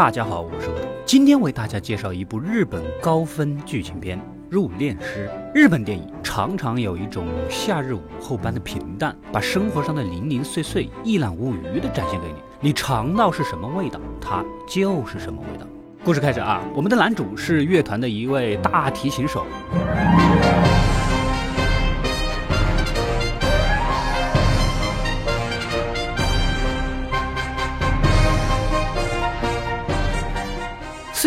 大家好，我是何今天为大家介绍一部日本高分剧情片《入殓师》。日本电影常常有一种夏日午后般的平淡，把生活上的零零碎碎一览无余的展现给你。你尝到是什么味道，它就是什么味道。故事开始啊，我们的男主是乐团的一位大提琴手。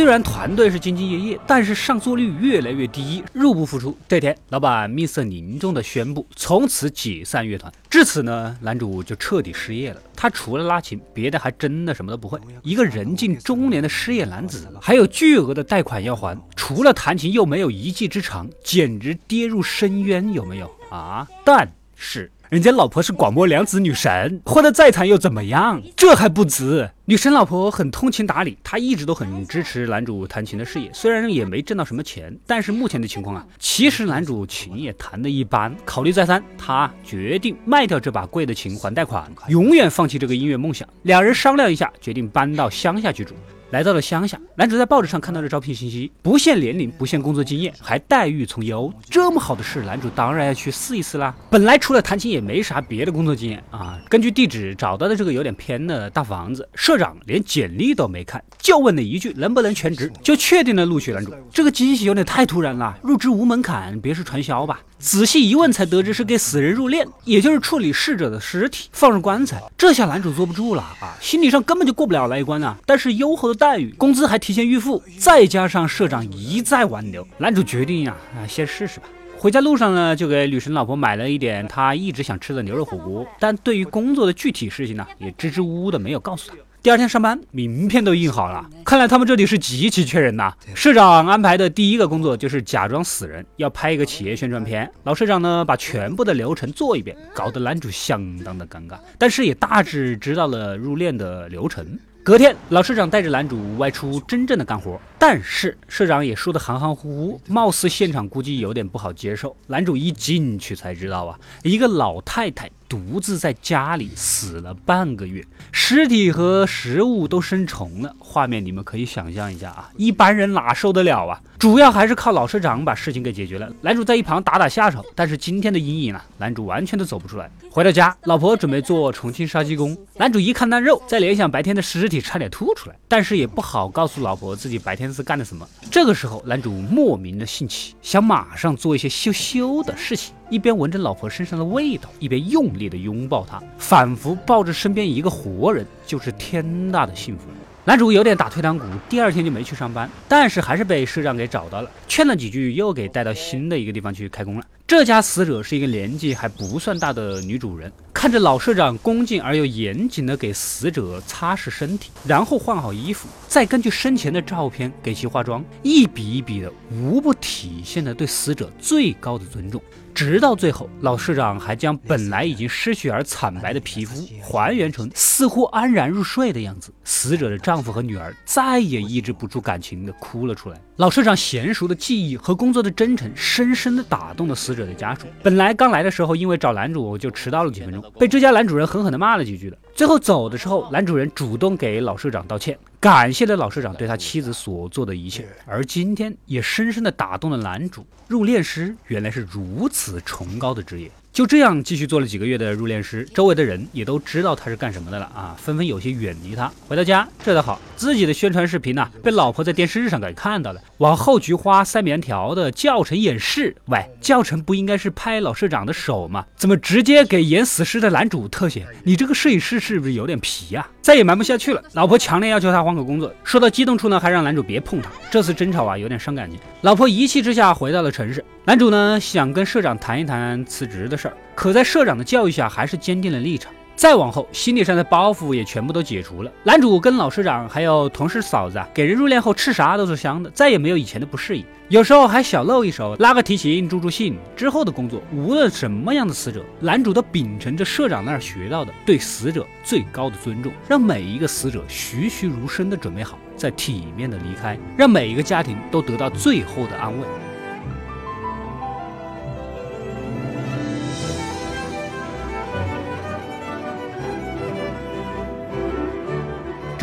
虽然团队是兢兢业业，但是上座率越来越低，入不敷出。这天，老板面色凝重地宣布从此解散乐团。至此呢，男主就彻底失业了。他除了拉琴，别的还真的什么都不会。一个人近中年的失业男子，还有巨额的贷款要还，除了弹琴又没有一技之长，简直跌入深渊，有没有啊？但是。人家老婆是广播良子女神，活得再惨又怎么样？这还不值？女神老婆很通情达理，她一直都很支持男主弹琴的事业。虽然也没挣到什么钱，但是目前的情况啊，其实男主琴也弹得一般。考虑再三，他决定卖掉这把贵的琴还贷款，永远放弃这个音乐梦想。两人商量一下，决定搬到乡下去住。来到了乡下，男主在报纸上看到了招聘信息，不限年龄，不限工作经验，还待遇从优，这么好的事，男主当然要去试一试啦。本来除了弹琴也没啥别的工作经验啊。根据地址找到的这个有点偏的大房子，社长连简历都没看，就问了一句能不能全职，就确定了录取男主。这个惊喜有点太突然了，入职无门槛，别是传销吧？仔细一问才得知是给死人入殓，也就是处理逝者的尸体，放入棺材。这下男主坐不住了啊，心理上根本就过不了那一关啊。但是优厚的待遇，工资还提前预付，再加上社长一再挽留，男主决定呀，啊，先试试吧。回家路上呢，就给女神老婆买了一点他一直想吃的牛肉火锅，但对于工作的具体事情呢，也支支吾吾的没有告诉他。第二天上班，名片都印好了。看来他们这里是极其缺人呐。社长安排的第一个工作就是假装死人，要拍一个企业宣传片。老社长呢，把全部的流程做一遍，搞得男主相当的尴尬，但是也大致知道了入殓的流程。隔天，老社长带着男主外出真正的干活，但是社长也说的含含糊糊，貌似现场估计有点不好接受。男主一进去才知道啊，一个老太太独自在家里死了半个月，尸体和食物都生虫了，画面你们可以想象一下啊，一般人哪受得了啊？主要还是靠老社长把事情给解决了，男主在一旁打打下手。但是今天的阴影啊，男主完全都走不出来。回到家，老婆准备做重庆杀鸡公，男主一看那肉，再联想白天的尸体，差点吐出来。但是也不好告诉老婆自己白天是干了什么。这个时候，男主莫名的兴起，想马上做一些羞羞的事情，一边闻着老婆身上的味道，一边用力的拥抱她，仿佛抱着身边一个活人，就是天大的幸福。男主有点打退堂鼓，第二天就没去上班，但是还是被社长给找到了，劝了几句，又给带到新的一个地方去开工了。这家死者是一个年纪还不算大的女主人，看着老社长恭敬而又严谨的给死者擦拭身体，然后换好衣服，再根据生前的照片给其化妆，一笔一笔的，无不体现了对死者最高的尊重。直到最后，老社长还将本来已经失去而惨白的皮肤还原成似乎安然入睡的样子。死者的丈夫和女儿再也抑制不住感情的哭了出来。老社长娴熟的技艺和工作的真诚，深深的打动了死者的家属。本来刚来的时候，因为找男主就迟到了几分钟，被这家男主人狠狠的骂了几句的。最后走的时候，男主人主动给老社长道歉，感谢了老社长对他妻子所做的一切。而今天也深深的打动了男主，入殓师原来是如此崇高的职业。就这样继续做了几个月的入殓师，周围的人也都知道他是干什么的了啊，纷纷有些远离他。回到家，这倒好，自己的宣传视频呢被老婆在电视上给看到了，往后菊花塞棉条的教程演示。喂，教程不应该是拍老社长的手吗？怎么直接给演死尸的男主特写？你这个摄影师是不是有点皮呀？再也瞒不下去了，老婆强烈要求他换个工作，说到激动处呢，还让男主别碰她。这次争吵啊，有点伤感情。老婆一气之下回到了城市，男主呢想跟社长谈一谈辞职的事儿。可在社长的教育下，还是坚定了立场。再往后，心理上的包袱也全部都解除了。男主跟老社长还有同事嫂子啊，给人入殓后吃啥都是香的，再也没有以前的不适应。有时候还小露一手，拉个提琴助助兴。之后的工作，无论什么样的死者，男主都秉承着社长那儿学到的对死者最高的尊重，让每一个死者栩栩如生的准备好，再体面的离开，让每一个家庭都得到最后的安慰。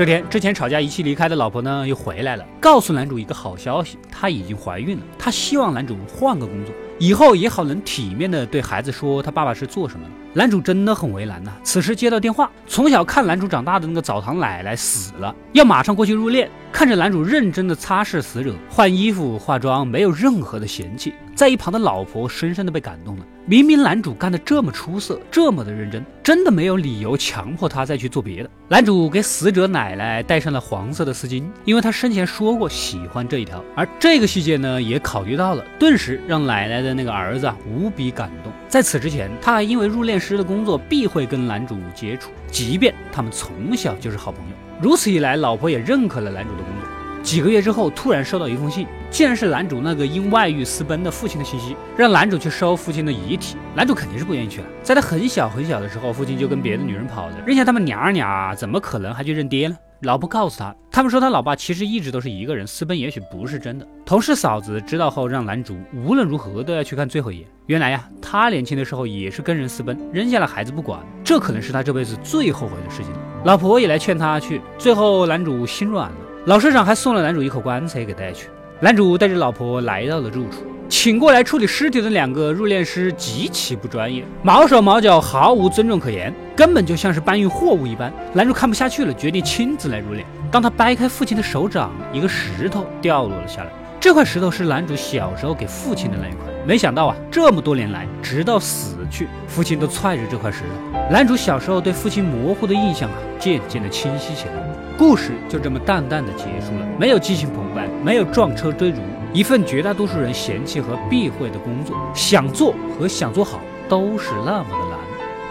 这天，之前吵架一气离开的老婆呢，又回来了，告诉男主一个好消息，她已经怀孕了。她希望男主换个工作，以后也好能体面的对孩子说他爸爸是做什么的。男主真的很为难呐。此时接到电话，从小看男主长大的那个澡堂奶奶死了，要马上过去入殓。看着男主认真的擦拭死者、换衣服、化妆，没有任何的嫌弃。在一旁的老婆深深的被感动了。明明男主干的这么出色，这么的认真，真的没有理由强迫他再去做别的。男主给死者奶奶戴上了黄色的丝巾，因为他生前说过喜欢这一条。而这个细节呢，也考虑到了，顿时让奶奶的那个儿子啊无比感动。在此之前，他还因为入殓师的工作必会跟男主接触，即便他们从小就是好朋友。如此一来，老婆也认可了男主的工作。几个月之后，突然收到一封信，竟然是男主那个因外遇私奔的父亲的信息，让男主去收父亲的遗体。男主肯定是不愿意去了。在他很小很小的时候，父亲就跟别的女人跑了，认下他们娘儿俩，怎么可能还去认爹呢？老婆告诉他，他们说他老爸其实一直都是一个人，私奔也许不是真的。同事嫂子知道后，让男主无论如何都要去看最后一眼。原来呀，他年轻的时候也是跟人私奔，扔下了孩子不管，这可能是他这辈子最后悔的事情。老婆也来劝他去，最后男主心软了。老社长还送了男主一口棺材给带去。男主带着老婆来到了住处，请过来处理尸体的两个入殓师极其不专业，毛手毛脚，毫无尊重可言，根本就像是搬运货物一般。男主看不下去了，决定亲自来入殓。当他掰开父亲的手掌，一个石头掉落了下来。这块石头是男主小时候给父亲的那一块。没想到啊，这么多年来，直到死去，父亲都揣着这块石头。男主小时候对父亲模糊的印象啊，渐渐的清晰起来。故事就这么淡淡的结束了，没有激情澎湃，没有撞车追逐，一份绝大多数人嫌弃和避讳的工作，想做和想做好都是那么的难。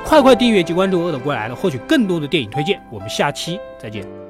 快快订阅及关注《饿了过来》了，获取更多的电影推荐。我们下期再见。